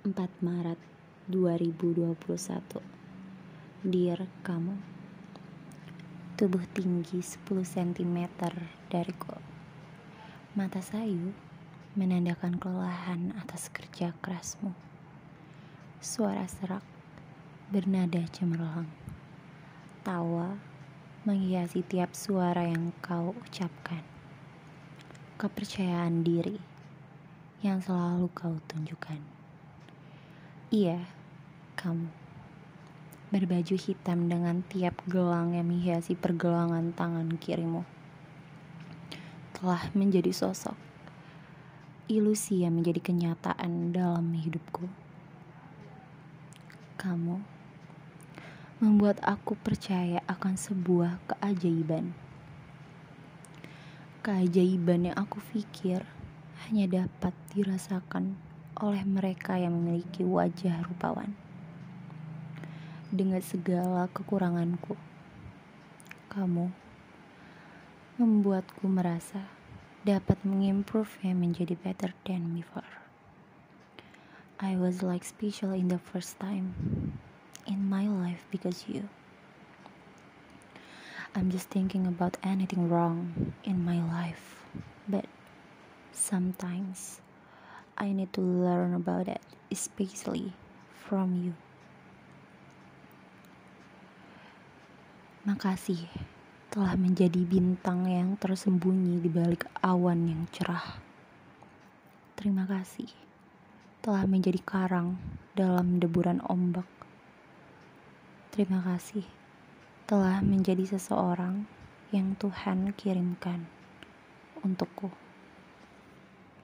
4 Maret 2021 Dear kamu Tubuh tinggi 10 cm dariku Mata sayu menandakan kelelahan atas kerja kerasmu. Suara serak bernada cemerlang. Tawa menghiasi tiap suara yang kau ucapkan. Kepercayaan diri yang selalu kau tunjukkan. Iya, kamu. Berbaju hitam dengan tiap gelang yang menghiasi pergelangan tangan kirimu. Telah menjadi sosok. Ilusi yang menjadi kenyataan dalam hidupku. Kamu membuat aku percaya akan sebuah keajaiban. Keajaiban yang aku pikir hanya dapat dirasakan oleh mereka yang memiliki wajah rupawan. Dengan segala kekuranganku, kamu membuatku merasa dapat mengimprove yang menjadi better than before. I was like special in the first time in my life because you. I'm just thinking about anything wrong in my life, but Sometimes I need to learn about it, especially from you. Makasih telah menjadi bintang yang tersembunyi di balik awan yang cerah. Terima kasih telah menjadi karang dalam deburan ombak. Terima kasih telah menjadi seseorang yang Tuhan kirimkan untukku.